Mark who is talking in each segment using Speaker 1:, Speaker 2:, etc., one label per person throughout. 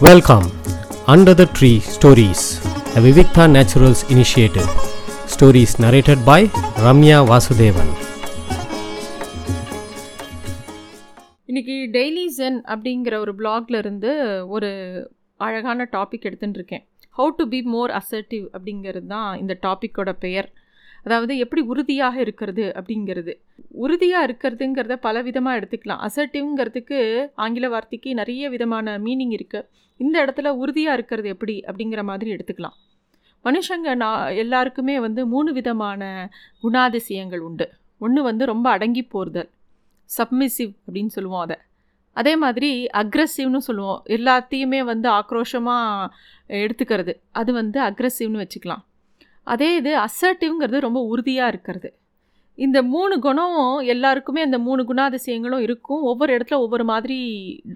Speaker 1: Welcome under the tree stories a Vivikta naturals initiative stories narrated by Ramya Vasudevan
Speaker 2: இன்னைக்கு daily gen அப்படிங்கிற ஒரு பிளாக்ல இருந்து ஒரு அழகான டாபிக் எடுத்துட்டு இருக்கேன் how to be more assertive அப்படிங்கிறது தான் இந்த டாப்பிக்கோட பெயர் அதாவது எப்படி உறுதியாக இருக்கிறது அப்படிங்கிறது. உறுதியாக இருக்கிறதுங்கிறத பல விதமாக எடுத்துக்கலாம். அசர்ட்டிவ்ங்கிறதுக்கு ஆங்கில வார்த்தைக்கு நிறைய விதமான மீனிங் இருக்குது இந்த இடத்துல உறுதியாக இருக்கிறது எப்படி அப்படிங்கிற மாதிரி எடுத்துக்கலாம். மனுஷங்க நான் எல்லாருக்குமே வந்து மூணு விதமான குணாதிசயங்கள் உண்டு. ஒன்று வந்து ரொம்ப அடங்கி போறுதல் சப்மிசிவ் அப்படின்னு சொல்லுவோம் அதை. அதே மாதிரி அக்ரஸிவ்னு சொல்லுவோம். எல்லாத்தையுமே வந்து ஆக்ரோஷமாக எடுத்துக்கிறது. அது வந்து அக்ரஸிவ்னு வச்சுக்கலாம். அதே இது அசர்ட்டிவ்ங்கிறது ரொம்ப உறுதியாக இருக்கிறது. இந்த மூணு குணம் எல்லாருக்குமே அந்த மூணு குணாதிசயங்களும் இருக்கும். ஒவ்வொரு இடத்துல ஒவ்வொரு மாதிரி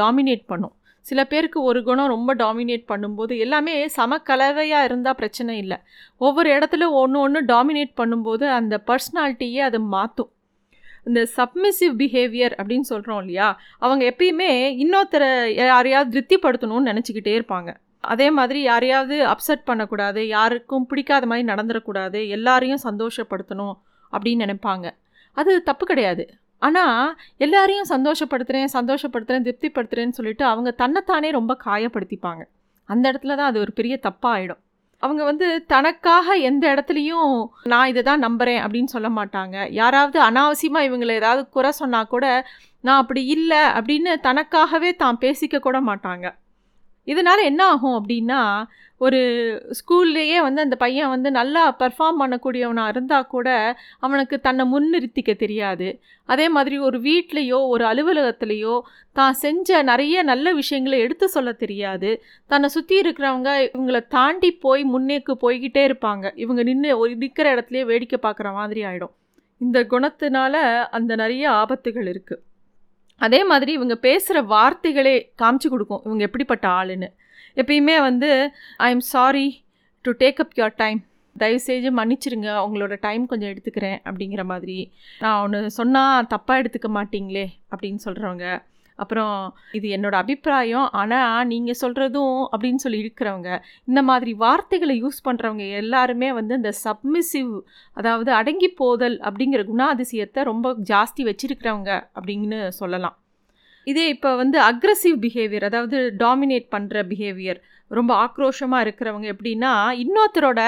Speaker 2: டாமினேட் பண்ணும். சில பேருக்கு ஒரு குணம் ரொம்ப டாமினேட் பண்ணும்போது எல்லாமே சமக்கலவையாக இருந்தால் பிரச்சனை இல்லை. ஒவ்வொரு இடத்துல ஒன்று ஒன்று டாமினேட் பண்ணும்போது அந்த பர்சனாலிட்டியே அதை மாற்றும் இந்த சப்மிசிவ் பிஹேவியர் அப்படின்னு சொல்கிறோம் இல்லையா? அவங்க எப்பயுமே இன்னொருத்தரை யாரையாவது திருப்திப்படுத்தணும்னு நினச்சிக்கிட்டே இருப்பாங்க. அதே மாதிரி யாரையாவது அப்செட் பண்ணக்கூடாது யாருக்கும் பிடிக்காத மாதிரி நடந்துடக்கூடாது எல்லாரையும் சந்தோஷப்படுத்தணும் அப்படின்னு நினைப்பாங்க. அது தப்பு கிடையாது. ஆனால் எல்லாரையும் சந்தோஷப்படுத்துகிறேன் சந்தோஷப்படுத்துகிறேன் திருப்திப்படுத்துகிறேன்னு சொல்லிட்டு அவங்க தன்னைத்தானே ரொம்ப காயப்படுத்திப்பாங்க. அந்த இடத்துல தான் அது ஒரு பெரிய தப்பாக ஆகிடும் அவங்க வந்து தனக்காக எந்த இடத்துலையும் நான் இதை தான் நம்புகிறேன் அப்படின்னு சொல்ல மாட்டாங்க. யாராவது அனாவசியமாக இவங்களை ஏதாவது குறை சொன்னால் கூட நான் அப்படி இல்லை அப்படின்னு தனக்காகவே தான் பேசிக்க கூட மாட்டாங்க. இதனால் என்ன ஆகும் அப்படின்னா ஒரு ஸ்கூல்லையே வந்து அந்த பையன் வந்து நல்லா பர்ஃபார்ம் பண்ணக்கூடியவனாக இருந்தால் கூட அவனுக்கு தன்னை முன்னிறுத்திக்க தெரியாது. அதே மாதிரி ஒரு வீட்லேயோ ஒரு அலுவலகத்துலேயோ தான் செஞ்ச நிறைய நல்ல விஷயங்களை எடுத்து சொல்ல தெரியாது. தன்னை சுற்றி இருக்கிறவங்க இவங்களை தாண்டி போய் முன்னேக்கு போய்கிட்டே இருப்பாங்க. இவங்க நின்று ஒரு நிற்கிற இடத்துலையே வேடிக்கை பார்க்குற மாதிரி ஆகிடும் இந்த குணத்தினால அந்த நிறைய ஆபத்துகள் இருக்குது அதே மாதிரி இவங்க பேசுகிற வார்த்தைகளே காமிச்சு கொடுக்கும் இவங்க எப்படிப்பட்ட ஆளுன்னு. எப்பயுமே வந்து I am sorry to take up your time தயவு செஞ்சு மன்னிச்சிருங்க உங்களோட டைம் கொஞ்சம் எடுத்துக்கிறேன் அப்படிங்கிற மாதிரி. நான் ஒன்று சொன்னால் தப்பாக எடுத்துக்க மாட்டிங்களே அப்படின்னு சொல்கிறவங்க அப்புறம் இது என்னோடய அபிப்பிராயம். ஆனால் நீங்கள் சொல்கிறதும் அப்படின்னு சொல்லி இருக்கிறவங்க இந்த மாதிரி வார்த்தைகளை யூஸ் பண்ணுறவங்க எல்லாருமே வந்து இந்த சப்மிசிவ் அதாவது அடங்கி போதல் அப்படிங்கிற குணாதிசயத்தை ரொம்ப ஜாஸ்தி வச்சிருக்கிறவங்க அப்படின்னு சொல்லலாம். இதே இப்போ வந்து அக்ரஸிவ் பிஹேவியர் அதாவது டாமினேட் பண்ணுற பிஹேவியர் ரொம்ப ஆக்ரோஷமாக இருக்கிறவங்க எப்படின்னா இன்னொருத்தரோட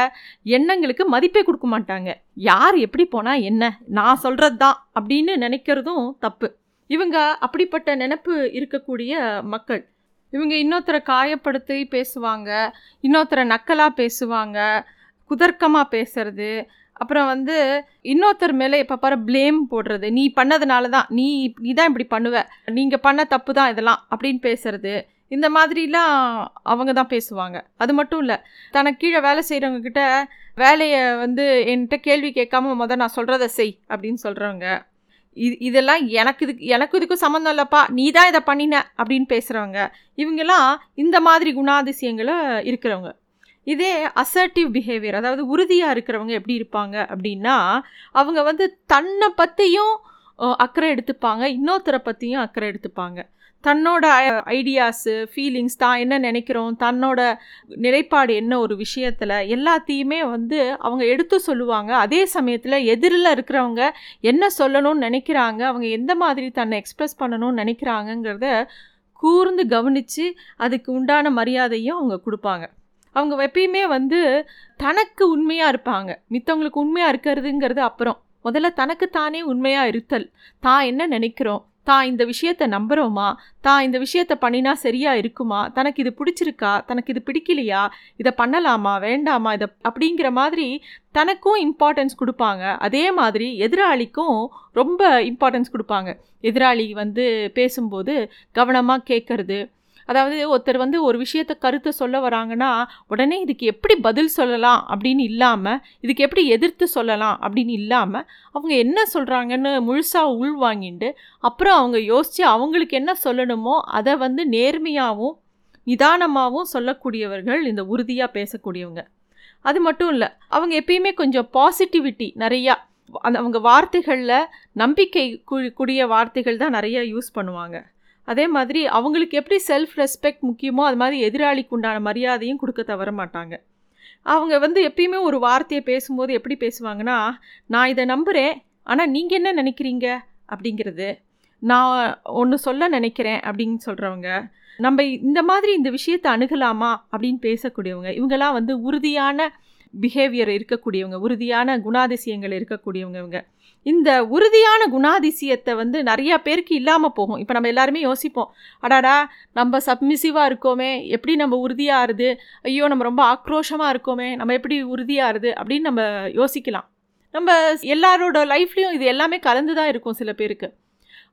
Speaker 2: எண்ணங்களுக்கு மதிப்பே கொடுக்க மாட்டாங்க. யார் எப்படி போனால் என்ன? நான் சொல்கிறது தான் அப்படின்னு நினைக்கிறதும் தப்பு. இவங்க அப்படிப்பட்ட நினப்பு இருக்கக்கூடிய மக்கள். இவங்க இன்னொருத்தரை காயப்படுத்தி பேசுவாங்க இன்னொருத்தரை நக்கலாக பேசுவாங்க குதர்க்கமாக பேசுறது அப்புறம் வந்து இன்னொருத்தர் மேலே எப்போ பாரு ப்ளேம் போடுறது. நீ பண்ணதுனால தான் நீ நீ தான் இப்படி பண்ணுவ. நீங்கள் பண்ண தப்பு தான் இதெல்லாம் அப்படின்னு பேசுறது. இந்த மாதிரிலாம் அவங்க தான் பேசுவாங்க. அது மட்டும் இல்லை தனக்கு கீழே வேலை செய்கிறவங்கக்கிட்ட வேலையை வந்து என்கிட்ட கேள்வி கேட்காம முதல் நான் சொல்கிறத செய் அப்படின்னு சொல்கிறவங்க இது இதெல்லாம் எனக்கு இதுக்கு எனக்கு இதுக்கும் சம்மந்தம் இல்லைப்பா. நீ தான் இதை பண்ணின அப்படின்னு பேசுகிறவங்க இவங்கெல்லாம் இந்த மாதிரி குணாதிசயங்களை இருக்கிறவங்க. இதே அசர்ட்டிவ் பிஹேவியர் அதாவது உறுதியாக இருக்கிறவங்க எப்படி இருப்பாங்க அப்படின்னா அவங்க வந்து தன்னை பற்றியும் அக்கறை எடுத்துப்பாங்க இன்னொருத்தரை பற்றியும் அக்கறை எடுத்துப்பாங்க. தன்னோட ஐடியாஸு ஃபீலிங்ஸ் தான் என்ன நினைக்கிறோம் தன்னோட நிலைப்பாடு என்ன ஒரு விஷயத்தில் எல்லாத்தையுமே வந்து அவங்க எடுத்து சொல்லுவாங்க. அதே சமயத்தில் எதிரில் இருக்கிறவங்க என்ன சொல்லணும்னு நினைக்கிறாங்க அவங்க எந்த மாதிரி தன்னை எக்ஸ்ப்ரெஸ் பண்ணணும்னு நினைக்கிறாங்கங்கிறத கூர்ந்து கவனித்து அதுக்கு உண்டான மரியாதையும் அவங்க கொடுப்பாங்க. அவங்க எப்பயுமே வந்து தனக்கு உண்மையாக இருப்பாங்க. மித்தவங்களுக்கு உண்மையாக இருக்கிறதுங்கிறது அப்புறம். முதல்ல தனக்கு தானே உண்மையாக இருத்தல். தான் என்ன நினைக்கிறோம் தான் இந்த விஷயத்தை நம்புகிறோமா தான் இந்த விஷயத்தை பண்ணினா சரியாக இருக்குமா? தனக்கு இது பிடிச்சிருக்கா? தனக்கு இது பிடிக்கலையா? இதை பண்ணலாமா? வேண்டாமா? இதை அப்படிங்கிற மாதிரி தனக்கும் இம்பார்ட்டன்ஸ் கொடுப்பாங்க. அதே மாதிரி எதிராளிக்கும் ரொம்ப இம்பார்ட்டன்ஸ் கொடுப்பாங்க. எதிராளி வந்து பேசும்போது கவனமாக கேட்குறது அதாவது ஒருத்தர் வந்து ஒரு விஷயத்த கருத்தை சொல்ல வராங்கன்னா உடனே இதுக்கு எப்படி பதில் சொல்லலாம் அப்படின்னு இல்லாமல் இதுக்கு எப்படி எதிர்த்து சொல்லலாம் அப்படின்னு இல்லாமல் அவங்க என்ன சொல்கிறாங்கன்னு முழுசாக உள்வாங்கிட்டு அப்புறம் அவங்க யோசித்து அவங்களுக்கு என்ன சொல்லணுமோ அதை வந்து நேர்மையாகவும் நிதானமாகவும் சொல்லக்கூடியவர்கள் இந்த உறுதியாக பேசக்கூடியவங்க. அது மட்டும் இல்லை அவங்க எப்பயுமே கொஞ்சம் பாசிட்டிவிட்டி நிறையா அந்த அவங்க வார்த்தைகளில் நம்பிக்கை கூடிய வார்த்தைகள் தான் நிறைய யூஸ் பண்ணுவாங்க. அதே மாதிரி அவங்களுக்கு எப்படி செல்ஃப் ரெஸ்பெக்ட் முக்கியமோ அது மாதிரி எதிராளிக்கு உண்டான மரியாதையும் கொடுக்க தவற மாட்டாங்க. அவங்க வந்து எப்பயுமே ஒரு வார்த்தையை பேசும்போது எப்படி பேசுவாங்கன்னா நான் இதை நம்புகிறேன் ஆனால் நீங்கள் என்ன நினைக்கிறீங்க? அப்படிங்கிறது. நான் ஒன்று சொல்ல நினைக்கிறேன் அப்படின்னு சொல்கிறவங்க நம்ம இந்த மாதிரி இந்த விஷயத்தை அணுகலாமா அப்படின்னு பேசக்கூடியவங்க இவங்கெல்லாம் வந்து உறுதியான பிஹேவியர் இருக்கக்கூடியவங்க உறுதியான குணாதிசயங்கள் இருக்கக்கூடியவங்க இவங்க இந்த உறுதியான குணாதிசயத்தை வந்து நிறையா பேருக்கு இல்லாமல் போகும். இப்போ நம்ம எல்லாருமே யோசிப்போம் அடாடா நம்ம சப்மிசிவாக இருக்கோமே எப்படி நம்ம உறுதியாகுது ஐயோ நம்ம ரொம்ப ஆக்ரோஷமாக இருக்கோமே நம்ம எப்படி உறுதியாகிறது அப்படின்னு நம்ம யோசிக்கலாம். நம்ம எல்லாரோட லைஃப்லேயும் இது எல்லாமே கலந்து தான் இருக்கும் சில பேருக்கு.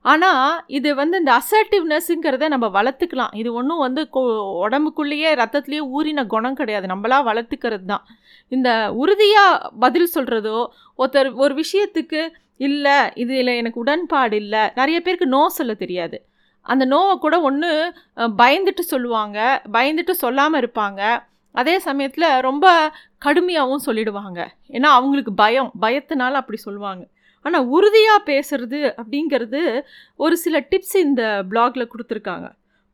Speaker 2: ஆனால் இது வந்து இந்த அசர்ட்டிவ்னஸ்ங்கிறத நம்ம வளர்த்துக்கலாம். இது ஒன்றும் வந்து உடம்புக்குள்ளேயே ரத்தத்துலேயே ஊறின குணம் கிடையாது. நம்மளா வளர்த்துக்கிறது தான் இந்த உறுதியாக பதில் சொல்கிறதோ ஒருத்தர் ஒரு விஷயத்துக்கு இல்லை இதில் எனக்கு உடன்பாடு இல்லை நிறைய பேருக்கு நோ சொல்ல தெரியாது. அந்த நோவை கூட ஒன்று பயந்துட்டு சொல்லுவாங்க. பயந்துட்டு சொல்லாமல் இருப்பாங்க. அதே சமயத்தில் ரொம்ப கடுமையாகவும் சொல்லிடுவாங்க. ஏன்னா அவங்களுக்கு பயம். பயத்தினால அப்படி சொல்லுவாங்க. ஆனால் உறுதியாக பேசுறது அப்படிங்கிறது ஒரு சில டிப்ஸ் இந்த பிளாகில் கொடுத்துருக்காங்க.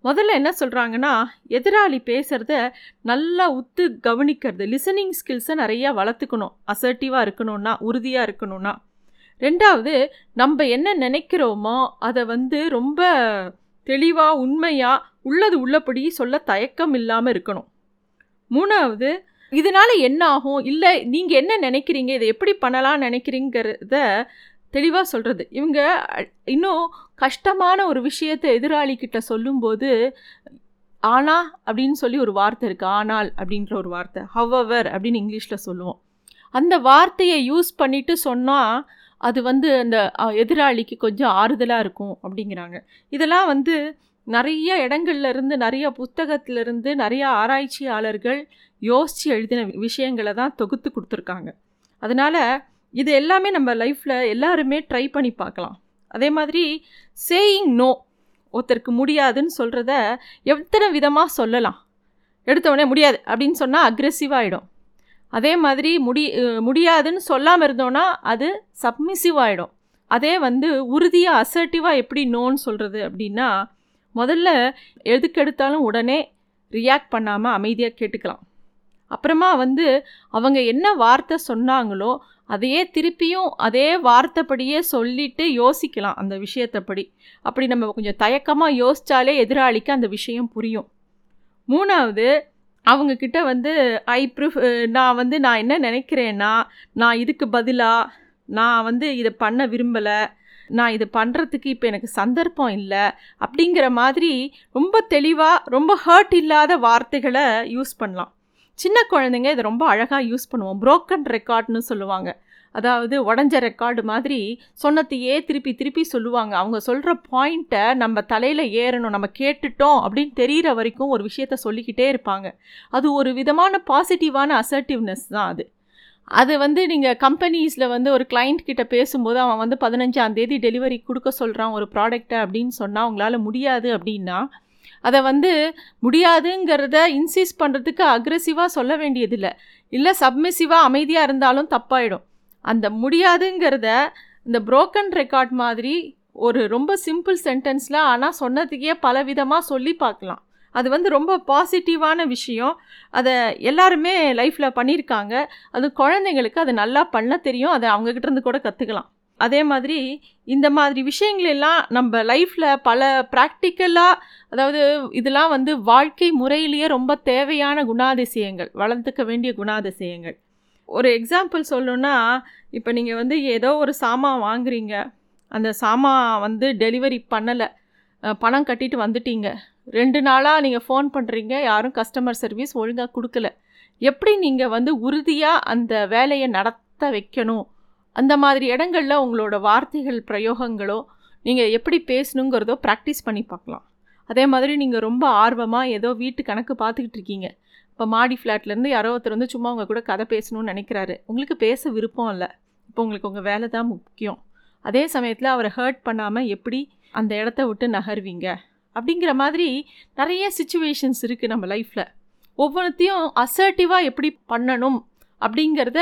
Speaker 2: முதல்ல என்ன சொல்கிறாங்கன்னா எதிராளி பேசுகிறத நல்லா உத்து கவனிக்கிறது. லிசனிங் ஸ்கில்ஸை நிறையா வளர்த்துக்கணும். அசர்ட்டிவாக இருக்கணும்னா உறுதியாக இருக்கணும்னா. ரெண்டாவது நம்ம என்ன நினைக்கிறோமோ அதை வந்து ரொம்ப தெளிவாக உண்மையாக உள்ளது உள்ளபடி சொல்ல தயக்கம் இல்லாமல் இருக்கணும். மூணாவது இதனால் என்ன ஆகும்? இல்லை நீங்கள் என்ன நினைக்கிறீங்க? இதை எப்படி பண்ணலாம்னு நினைக்கிறீங்கிறத தெளிவாக சொல்கிறது இவங்க இன்னும் கஷ்டமான ஒரு விஷயத்தை எதிராளிக்கிட்ட சொல்லும்போது ஆனா அப்படின்னு சொல்லி ஒரு வார்த்தை இருக்குது ஆனால் அப்படின்ற ஒரு வார்த்தை. ஹவ்வவர் அப்படின்னு இங்கிலீஷில் சொல்லுவோம். அந்த வார்த்தையை யூஸ் பண்ணிவிட்டு சொன்னால் அது வந்து அந்த எதிராளிக்கு கொஞ்சம் ஆறுதலாக இருக்கும் அப்படிங்கிறாங்க. இதெல்லாம் வந்து நிறைய இடங்கள்லேருந்து நிறைய புத்தகத்திலிருந்து நிறைய ஆராய்ச்சியாளர்கள் யோசித்து எழுதின விஷயங்களை தான் தொகுத்து கொடுத்துருக்காங்க. அதனால் இது எல்லாமே நம்ம லைஃப்பில் எல்லாருமே ட்ரை பண்ணி பார்க்கலாம். அதே மாதிரி சேயிங் நோ ஒருத்தருக்கு முடியாதுன்னு சொல்கிறத எத்தனை விதமாக சொல்லலாம். எடுத்தவொடனே முடியாது அப்படின்னு சொன்னால் அக்ரெசிவாகிடும் அதே மாதிரி முடி முடியாதுன்னு சொல்லாமல் இருந்தோன்னா அது சப்மிசிவ் ஆகிடும் அதே வந்து உறுதியாக அசர்ட்டிவாக எப்படி நோன்னு சொல்கிறது அப்படின்னா முதல்ல எதுக்கெடுத்தாலும் உடனே ரியாக்ட் பண்ணாமல் அமைதியாக கேட்டுக்கலாம். அப்புறமா வந்து அவங்க என்ன வார்த்தை சொன்னாங்களோ அதையே திருப்பியும் அதே வார்த்தைப்படியே சொல்லிட்டு யோசிக்கலாம் அந்த விஷயத்தைப்படி. அப்படி நம்ம கொஞ்சம் தயக்கமாக யோசித்தாலே எதிராளிக்கு அந்த விஷயம் புரியும். மூணாவது அவங்கக்கிட்ட வந்து ஐ ப்ரிஃப் நான் வந்து நான் என்ன நினைக்கிறேன்னா நான் இதுக்கு பதிலாக நான் வந்து இதை பண்ண விரும்பலை நான் இது பண்ணுறதுக்கு இப்போ எனக்கு சந்தர்ப்பம் இல்லை அப்படிங்கிற மாதிரி ரொம்ப தெளிவாக ரொம்ப ஹர்ட் இல்லாத வார்த்தைகளை யூஸ் பண்ணலாம். சின்ன குழந்தைங்க இதை ரொம்ப அழகாக யூஸ் பண்ணுவோம். புரோக்கன் ரெக்கார்ட்னு சொல்லுவாங்க. அதாவது உடஞ்ச ரெக்கார்டு மாதிரி சொன்னத்தையே திருப்பி திருப்பி சொல்லுவாங்க. அவங்க சொல்கிற பாயிண்ட்டை நம்ம தலையில் ஏறணும் நம்ம கேட்டுட்டோம் அப்படின்னு தெரிகிற வரைக்கும் ஒரு விஷயத்த சொல்லிக்கிட்டே இருப்பாங்க. அது ஒரு விதமான பாசிட்டிவான அசர்ட்டிவ்னஸ் தான் அது. அது வந்து நீங்கள் கம்பெனிஸில் வந்து ஒரு கிளைண்ட் கிட்ட பேசும்போது அவன் வந்து பதினஞ்சாம் தேதி டெலிவரி கொடுக்க சொல்கிறான் ஒரு ப்ராடக்ட்டை அப்படின்னு சொன்னால் அவங்களால முடியாது அப்படின்னா அதை வந்து முடியாதுங்கிறத இன்சிஸ் பண்ணுறதுக்கு அக்ரெசிவாக சொல்ல வேண்டியதில்லை. இல்லை சப்மிசிவாக அமைதியாக இருந்தாலும் தப்பாயிடும். அந்த முடியாதுங்கிறத இந்த புரோக்கன் ரெக்கார்ட் மாதிரி ஒரு ரொம்ப சிம்பிள் சென்டென்ஸில் ஆனால் சொன்னதுக்கே பல விதமாக சொல்லி பார்க்கலாம். அது வந்து ரொம்ப பாசிட்டிவான விஷயம். அதை எல்லாருமே லைஃப்பில் பண்ணியிருக்காங்க. அது குழந்தைங்களுக்கு அது நல்லா பண்ண தெரியும். அதை அவங்கக்கிட்டேருந்து கூட கற்றுக்கலாம் அதே மாதிரி இந்த மாதிரி விஷயங்களெல்லாம் நம்ம லைஃப்பில் பல ப்ராக்டிக்கலாக அதாவது இதெல்லாம் வந்து வாழ்க்கை முறையிலேயே ரொம்ப தேவையான குணாதிசயங்கள் வளர்த்துக்க வேண்டிய குணாதிசயங்கள். ஒரு எக்ஸாம்பிள் சொல்லணுன்னா இப்போ நீங்கள் வந்து ஏதோ ஒரு சாமான் வாங்குறீங்க. அந்த சாமான் வந்து டெலிவரி பண்ணலை. பணம் கட்டிட்டு வந்துட்டீங்க. ரெண்டு நாளாக நீங்கள் ஃபோன் பண்ணுறீங்க யாரும் கஸ்டமர் சர்வீஸ் ஒழுங்காக கொடுக்கல. எப்படி நீங்கள் வந்து உறுதியாக அந்த வேலையை நடத்த வைக்கணும்? அந்த மாதிரி இடங்களில் உங்களோட வார்த்தைகள் பிரயோகங்களோ நீங்கள் எப்படி பேசணுங்கிறதோ ப்ராக்டிஸ் பண்ணி பார்க்கலாம். அதே மாதிரி நீங்கள் ரொம்ப ஆர்வமாக ஏதோ வீட்டு கணக்கு பார்த்துக்கிட்டு இருக்கீங்க. இப்போ மாடி ஃப்ளாட்லேருந்து யாரோ ஒருத்தர் வந்து சும்மா உங்கள் கூட கதை பேசணும்னு நினைக்கிறாரு. உங்களுக்கு பேச விருப்பம் இல்லை. இப்போ உங்களுக்கு உங்கள் வேலை தான் முக்கியம். அதே சமயத்தில் அவரை ஹர்ட் பண்ணாமல் எப்படி அந்த இடத்த விட்டு நகர்வீங்க? அப்படிங்கிற மாதிரி நிறைய சுச்சுவேஷன்ஸ் இருக்குது நம்ம லைஃப்பில் ஒவ்வொன்றத்தையும் அசர்ட்டிவாக எப்படி பண்ணணும் அப்படிங்கிறத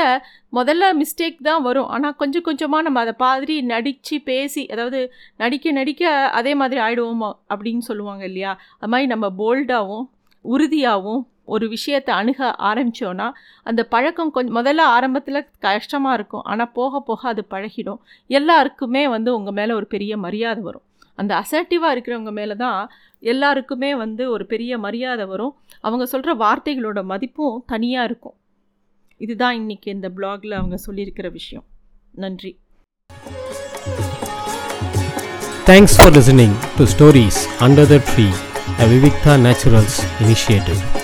Speaker 2: முதல்ல மிஸ்டேக் தான் வரும். ஆனால் கொஞ்சம் கொஞ்சமாக நம்ம அதை மாதிரி நடித்து பேசி அதாவது நடிக்க நடிக்க அதே மாதிரி ஆகிடுவோமோ அப்படின்னு சொல்லுவாங்க இல்லையா? அது மாதிரி நம்ம போல்டாகவும் உறுதியாகவும் ஒரு விஷயத்தை அணுக ஆரம்பித்தோன்னா அந்த பழக்கம் கொஞ்சம் முதல்ல ஆரம்பத்தில் கஷ்டமாக இருக்கும். ஆனால் போக போக அது பழகிடும். எல்லாருக்குமே வந்து உங்கள் மேலே ஒரு பெரிய மரியாதை வரும். அந்த அசர்ட்டிவாக இருக்கிறவங்க மேலே தான் எல்லாருக்குமே வந்து ஒரு பெரிய மரியாதை வரும். அவங்க சொல்கிற வார்த்தைகளோட மதிப்பும் தனியாக இருக்கும். இதுதான் இன்றைக்கி இந்த பிளாகில் அவங்க சொல்லியிருக்கிற விஷயம். நன்றி.
Speaker 1: Thanks for listening to stories under the tree a Vivikta Naturals initiative.